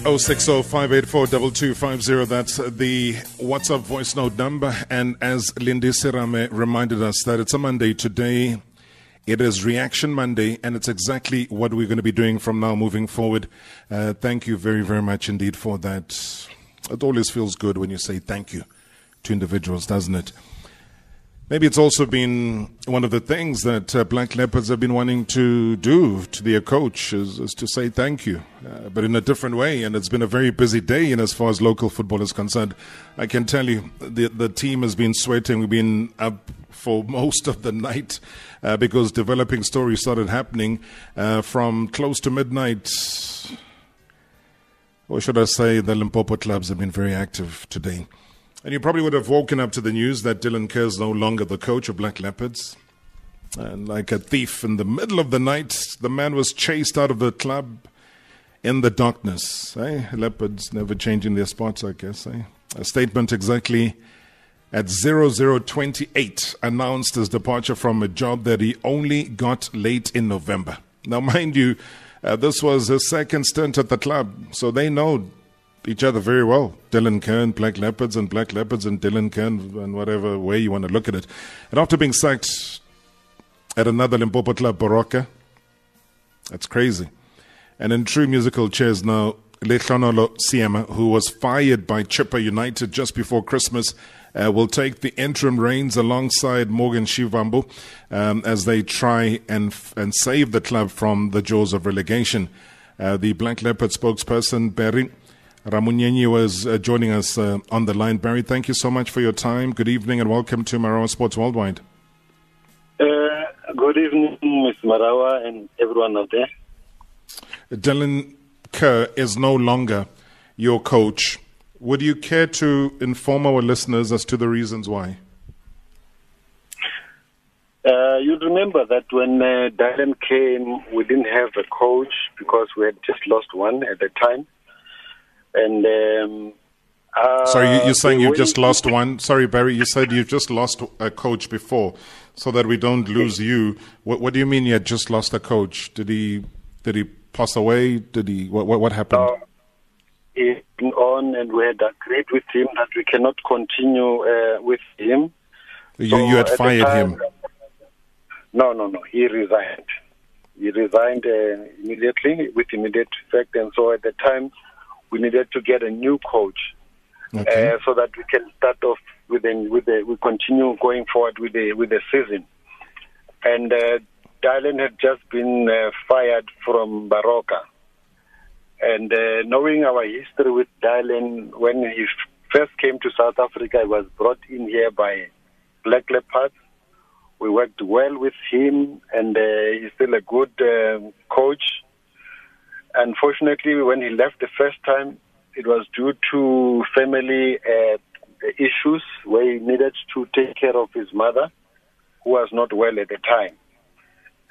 0605842250. That's the WhatsApp voice note number. And as Lindy Sirame reminded us that it's a Monday today, it is Reaction Monday, and it's exactly what we're going to be doing from now moving forward. Uh, thank you very, very much indeed for that. It always feels good when you say thank you to individuals, doesn't it? Maybe it's also been one of the things that uh, Black Leopards have been wanting to do to their coach is, is to say thank you, uh, but in a different way. And it's been a very busy day, and as far as local football is concerned, I can tell you the the team has been sweating. We've been up for most of the night uh, because developing stories started happening uh, from close to midnight. Or should I say, the Limpopo clubs have been very active today. And you probably would have woken up to the news that Dylan Kerr is no longer the coach of Black Leopards. And like a thief in the middle of the night, the man was chased out of the club in the darkness. Eh? Leopards never changing their spots, I guess. Eh? A statement exactly at 0028 announced his departure from a job that he only got late in November. Now, mind you, uh, this was his second stint at the club, so they know each other very well. Dylan Kerr, Black Leopards, and Black Leopards, and Dylan Kerr, and whatever way you want to look at it. And after being sacked at another Limpopo club, Baroka, that's crazy. And in true musical chairs now, Lehlohonolo Seema, who was fired by Chippa United just before Christmas, uh, will take the interim reins alongside Morgan Shivambu um, as they try and, and save the club from the jaws of relegation. Uh, the Black Leopard spokesperson, Berry Ramunenyiwa uh, joining us uh, on the line. Berry, thank you so much for your time. Good evening and welcome to Marawa Sports Worldwide. Uh, good evening, Ms. Marawa and everyone out there. Dylan Kerr is no longer your coach. Would you care to inform our listeners as to the reasons why? Uh, you remember that when uh, Dylan came, we didn't have a coach because we had just lost one at the time. And um, uh, Sorry, you, are saying you've just lost one. Sorry, Berry, you said you've just lost a coach before, so that we don't lose you. What, what do you mean you had just lost a coach? Did he did he pass away? Did he what what, what happened? Uh, he on, and we had agreed with him that we cannot continue uh, with him. You so you had fired time, him. No, no, no. He resigned. He resigned uh, immediately with immediate effect, and so at the time we needed to get a new coach okay. uh, so that we can start off with the, with the, we continue going forward with the with the season. And uh, Dylan had just been uh, fired from Baroka. And uh, knowing our history with Dylan, when he first came to South Africa, he was brought in here by Black Leopards. We worked well with him, and uh, he's still a good uh, coach Unfortunately, when he left the first time, it was due to family uh, issues where he needed to take care of his mother, who was not well at the time.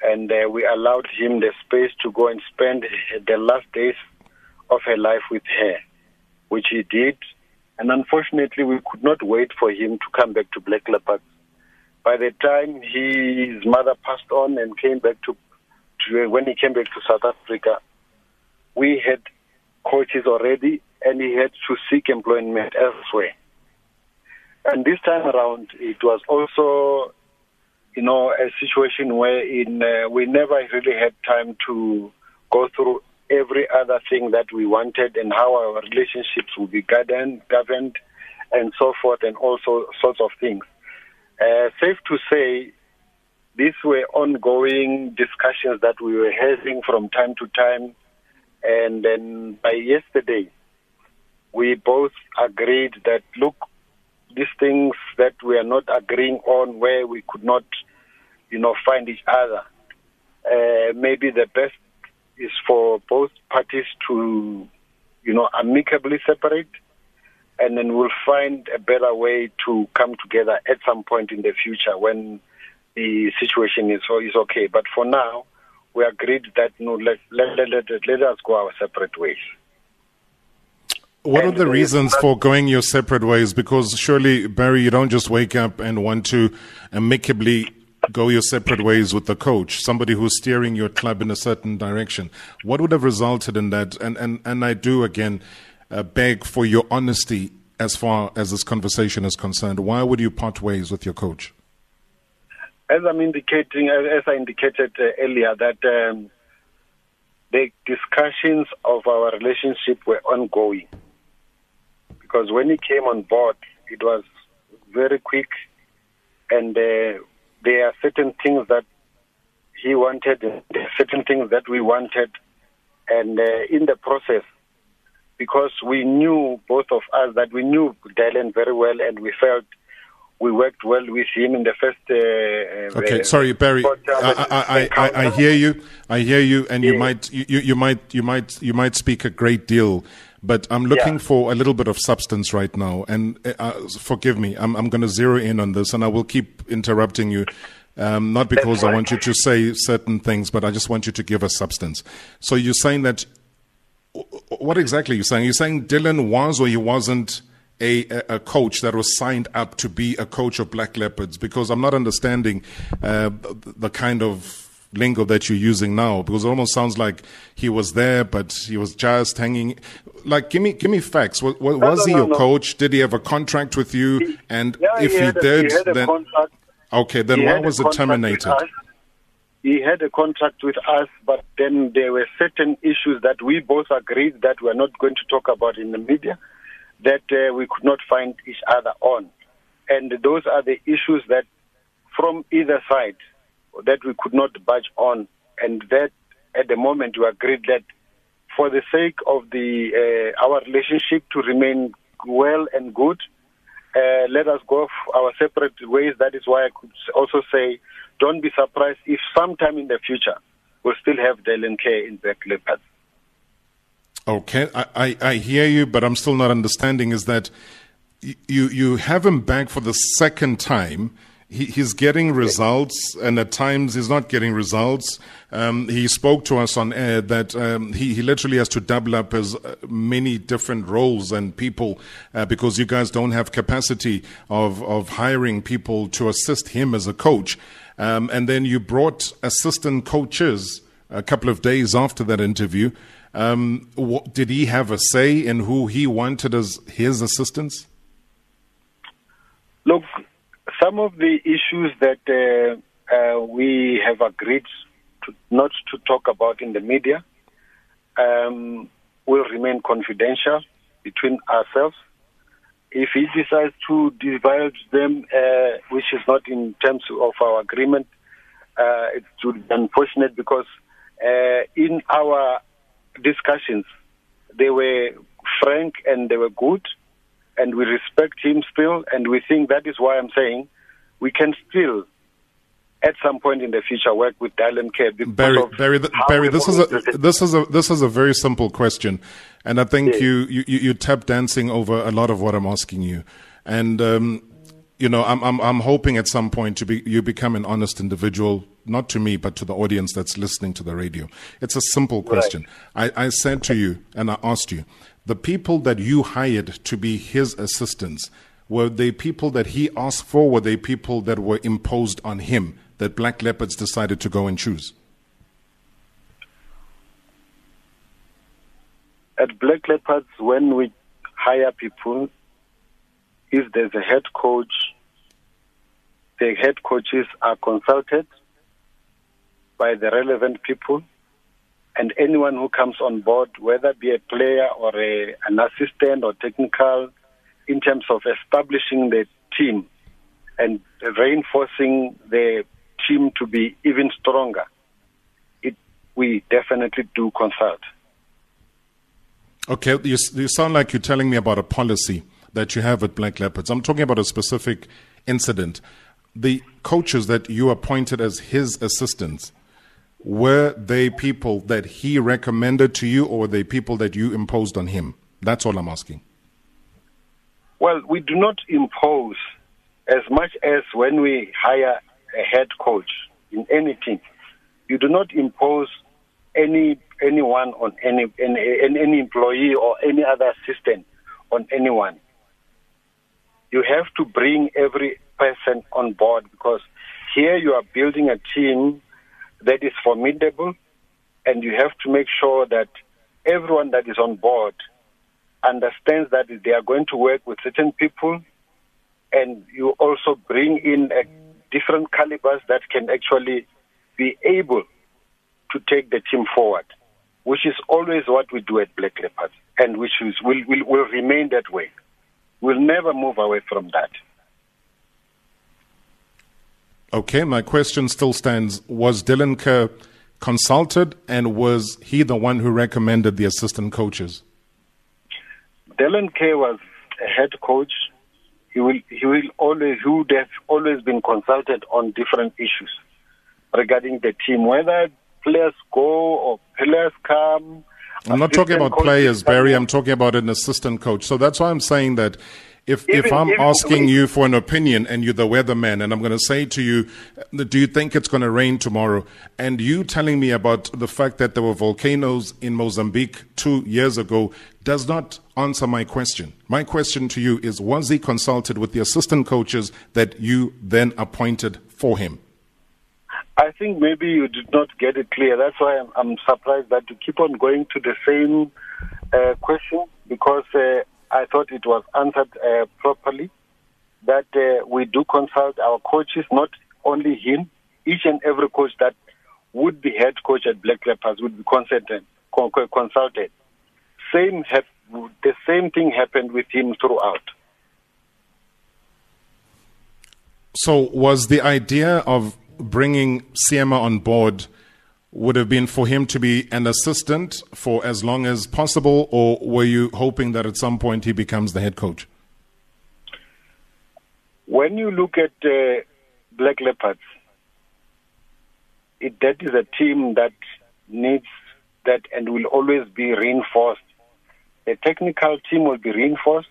And uh, we allowed him the space to go and spend the last days of her life with her, which he did. And unfortunately, we could not wait for him to come back to Black Leopard. By the time his mother passed on and came back to, to when he came back to South Africa, we had coaches already and he had to seek employment elsewhere. And this time around, it was also, you know, a situation where in, uh, we never really had time to go through every other thing that we wanted and how our relationships would be governed, governed and so forth and also sorts of things. Uh, safe to say, these were ongoing discussions that we were having from time to time and then by yesterday, we both agreed that, look, these things that we are not agreeing on where we could not, you know, find each other, uh, maybe the best is for both parties to, you know, amicably separate and then we'll find a better way to come together at some point in the future when the situation is, is okay. But for now, we agreed that no, let, let, let, let, let us go our separate ways. What are the reasons for going your separate ways? Because surely, Berry, you don't just wake up and want to amicably go your separate ways with the coach, somebody who's steering your club in a certain direction. What would have resulted in that? And and and I do again uh, beg for your honesty as far as this conversation is concerned. Why would you part ways with your coach? As I'm indicating, as I indicated uh, earlier, that um, the discussions of our relationship were ongoing. Because when he came on board, it was very quick, and uh, there are certain things that he wanted, certain things that we wanted, and uh, in the process, because we knew both of us that we knew Dylan very well, and we felt we worked well with him in the first. Uh, uh okay, uh, sorry, Berry. I, I, I, I, hear you. I hear you, and yeah. you might you, you might you might you might speak a great deal, but I'm looking yeah. for a little bit of substance right now. And uh, uh forgive me, I'm I'm going to zero in on this, and I will keep interrupting you. Um, not because I want you to say certain things, but I just want you to give us substance. So you're saying that. What exactly are you saying? You're saying Dylan was or he wasn't a, a coach that was signed up to be a coach of Black Leopards? Because I'm not understanding uh, the kind of lingo that you're using now because it almost sounds like he was there but he was just hanging like give me give me facts. Was, was, no, no, he no, your coach? Did he have a contract with you? And yeah, if he, he did a, he then contract. okay then why was it terminated? he had a contract with us but then there were certain issues that we both agreed that we're not going to talk about in the media that uh, we could not find each other on. And those are the issues that, from either side, that we could not budge on. And that, at the moment, we agreed that for the sake of the uh, our relationship to remain well and good, uh, let us go our separate ways. That is why I could also say, don't be surprised if sometime in the future we'll still have Dylan Kerr in Black Leopards. Okay, I, I, I, hear you, but I'm still not understanding. Is that you you have him back for the second time? He, he's getting results, and at times he's not getting results. Um, he spoke to us on air that um, he, he literally has to double up his uh, many different roles and people uh, because you guys don't have capacity of, of hiring people to assist him as a coach. Um, and then you brought assistant coaches a couple of days after that interview. Um, what, did he have a say in who he wanted as his assistants? Look, some of the issues that uh, uh, we have agreed to, not to talk about in the media um, will remain confidential between ourselves. If he decides to divulge them, uh, which is not in terms of our agreement, uh, it's unfortunate because uh, in our discussions, they were frank and they were good, and we respect him still, and we think that is why I'm saying we can still at some point in the future work with Dylan Kerr. Berry, Berry, the, Berry this is a this is a this is a very simple question, and I think yes. you, you you tap dancing over a lot of what I'm asking you, and um, you know I'm I'm I'm hoping at some point to be you become an honest individual not to me, but to the audience that's listening to the radio. It's a simple question. Right. I, I said to you and I asked you, the people that you hired to be his assistants, were they people that he asked for? Were they people that were imposed on him that Black Leopards decided to go and choose? At Black Leopards, when we hire people, if there's a head coach, the head coaches are consulted by the relevant people. And anyone who comes on board, whether be a player or a, an assistant or technical, in terms of establishing the team and reinforcing the team to be even stronger, it, we definitely do consult. Okay, you, you sound like you're telling me about a policy that you have at Black Leopards. I'm talking about a specific incident. The coaches that you appointed as his assistants, were they people that he recommended to you or were they people that you imposed on him? That's all I'm asking. Well, we do not impose as much as when we hire a head coach in anything. You do not impose any anyone on any any, any employee or any other assistant on anyone. You have to bring every person on board because here you are building a team that is formidable, and you have to make sure that everyone that is on board understands that they are going to work with certain people, and you also bring in different calibers that can actually be able to take the team forward, which is always what we do at Black Leopards, and which is, will, will, will remain that way. We'll never move away from that. Okay, my question still stands. Was Dylan Kerr consulted, and was he the one who recommended the assistant coaches? Dylan Kerr was a head coach. He will, he will always, he would have always been consulted on different issues regarding the team, whether players go or players come. I'm not talking about players, Berry. I'm talking about an assistant coach. So that's why I'm saying that if even, if I'm asking we, you for an opinion and you're the weatherman and I'm going to say to you, do you think it's going to rain tomorrow? And you telling me about the fact that there were volcanoes in Mozambique two years ago does not answer my question. My question to you is, was he consulted with the assistant coaches that you then appointed for him? I think maybe you did not get it clear. That's why I'm, I'm surprised that you keep on going to the same uh, question because uh, I thought it was answered uh, properly. That uh, we do consult our coaches, not only him, each and every coach that would be head coach at Black Leopards would be consulted. consulted. Same the same thing happened with him throughout. So, was the idea of bringing Seema on board would have been for him to be an assistant for as long as possible, or were you hoping that at some point he becomes the head coach? When you look at uh, Black Leopards, it, that is a team that needs that and will always be reinforced. The technical team will be reinforced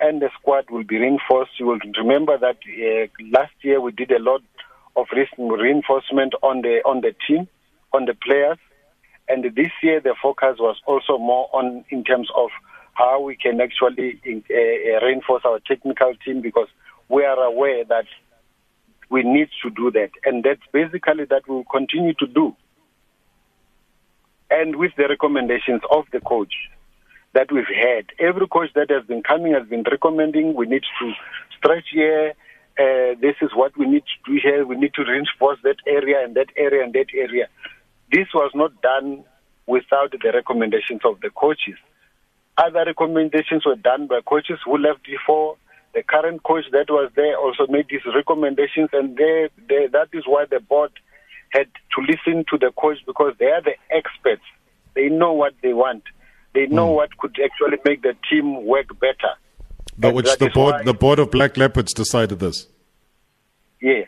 and the squad will be reinforced. You will remember that uh, last year we did a lot of reinforcement on the on the team, on the players, and this year the focus was also more on in terms of how we can actually uh, reinforce our technical team because we are aware that we need to do that, and that's basically that we will continue to do. And with the recommendations of the coach that we've had, every coach that has been coming has been recommending we need to stretch here uh, this is what we need to do here. We need to reinforce that area and that area and that area. This was not done without the recommendations of the coaches. Other recommendations were done by coaches who left before. The current coach that was there also made these recommendations, and they, they, that is why the board had to listen to the coach because they are the experts. They know what they want. They know mm. what could actually make the team work better. But which the board, why, the board of Black Leopards decided this. Yeah.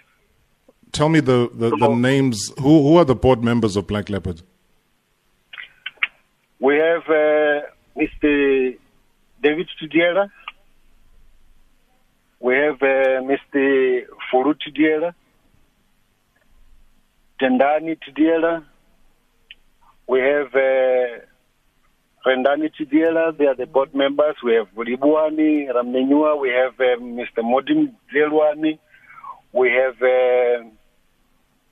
Tell me the, the, the names. Who who are the board members of Black Leopards? We have uh, Mr. David Thidiela. We have uh, Mr. Furu Thidiela. Tendani Thidiela. We have uh, Rendani Thidiela, they are the board members. We have Ramnenyua, we have uh, Mr. Modim Zelwani, we have uh,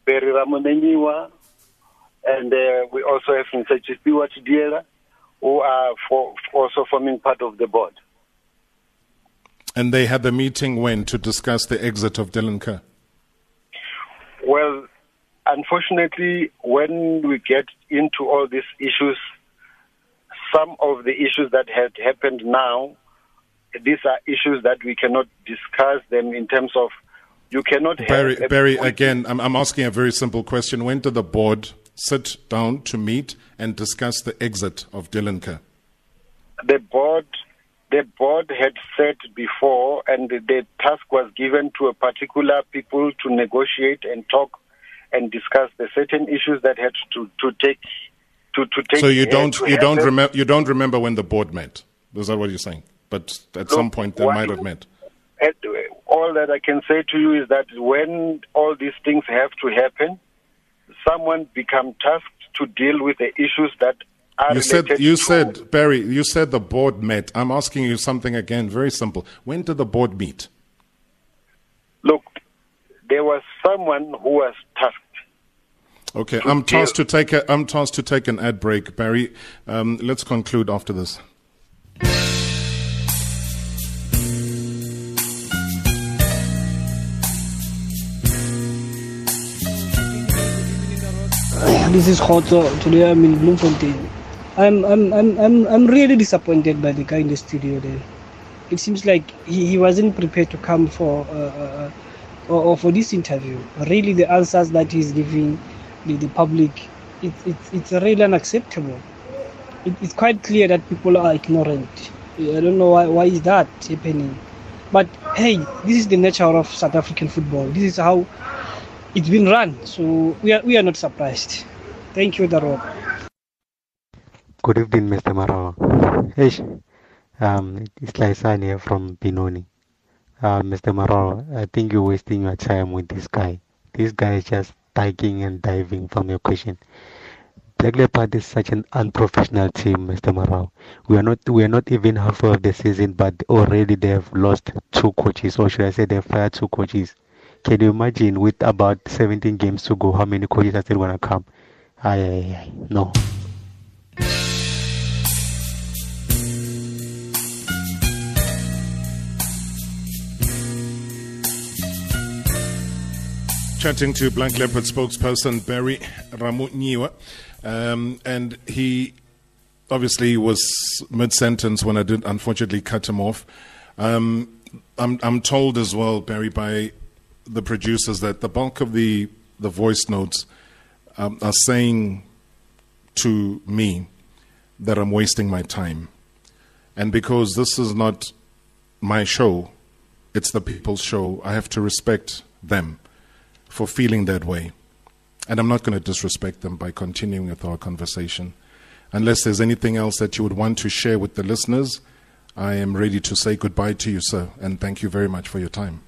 Berry Ramunenyiwa, and uh, we also have Mr. Chispiwa Thidiela, who are for, also forming part of the board. And they had the meeting when to discuss the exit of Dylan Kerr? Well, unfortunately, when we get into all these issues, some of the issues that had happened now, these are issues that we cannot discuss them in terms of you cannot Berry, Berry again, I'm, I'm asking a very simple question. When did the board sit down to meet and discuss the exit of Dylan The board the board had said before and the task was given to a particular people to negotiate and talk and discuss the certain issues that had to, to take to, to take. So you don't you don't remember you don't remember when the board met. Is that what you're saying? But at Look, some point they might have met. At, uh, all that I can say to you is that when all these things have to happen, someone become tasked to deal with the issues that are you said you said Berry you said the board met. I'm asking you something again, very simple. When did the board meet? Look, there was someone who was tasked. Okay, I'm tasked to take a, I'm tasked to take an ad break, Berry. Um, let's conclude after this. This is Khoto. Today I'm in Bloemfontein. I'm, I'm, I'm, I'm, I'm really disappointed by the guy in the studio there. It seems like he, he wasn't prepared to come for uh, uh, or, or, for this interview. Really, the answers that he's giving the, the public, it, it, it's really unacceptable. It, it's quite clear that people are ignorant. I don't know why, why is that happening. But hey, this is the nature of South African football. This is how it's been run. So we are, we are not surprised. Thank you, Daro. Good evening, Mr. Marawa. Hey, um, it's Laisan here from Benoni. Uh, Mr. Marawa, I think you're wasting your time with this guy. This guy is just digging and diving from your question. Black Leopard is such an unprofessional team, Mr. Marau. We are not we are not even halfway of the season, but already they have lost two coaches, or should I say they've fired two coaches. Can you imagine with about 17 games to go, how many coaches are still gonna come? Aye, aye, aye. No. Chatting to Black Leopard spokesperson Berry Ramunenyiwa, um, and he obviously was mid sentence when I did unfortunately cut him off. Um, I'm, I'm told as well, Berry, by the producers that the bulk of the, the voice notes um, are saying to me that I'm wasting my time. And because this is not my show, it's the people's show, I have to respect them for feeling that way. And I'm not going to disrespect them by continuing with our conversation. Unless there's anything else that you would want to share with the listeners, I am ready to say goodbye to you, sir, and thank you very much for your time.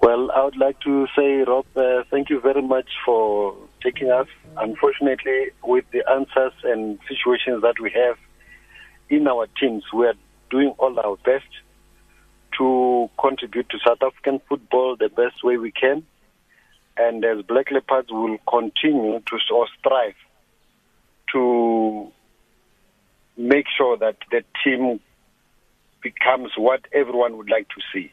Well, I would like to say, Rob, uh, thank you very much for taking us. Unfortunately, with the answers and situations that we have in our teams, we are doing all our best to contribute to South African football the best way we can. And as Black Leopards, will continue to or strive to make sure that the team becomes what everyone would like to see.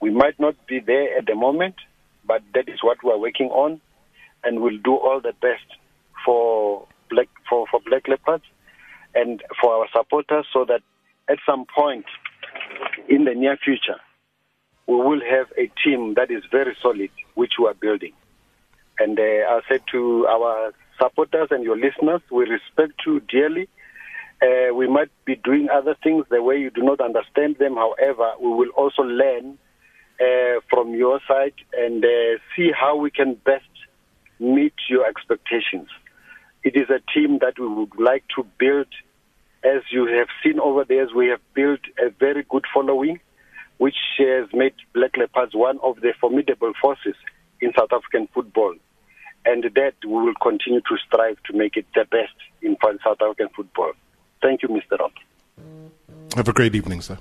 We might not be there at the moment, but that is what we are working on, and we'll do all the best for black for, for black leopards and for our supporters, so that at some point in the near future we will have a team that is very solid, which we are building. And uh, I said to our supporters and your listeners, we respect you dearly. Uh, we might be doing other things the way you do not understand them. However, we will also learn uh, from your side and uh, see how we can best meet your expectations. It is a team that we would like to build. As you have seen over the years, we have built a very good following, which has made Black Leopards one of the formidable forces in South African football. And that we will continue to strive to make it the best in South African football. Thank you, Mr. Rock. Have a great evening, sir.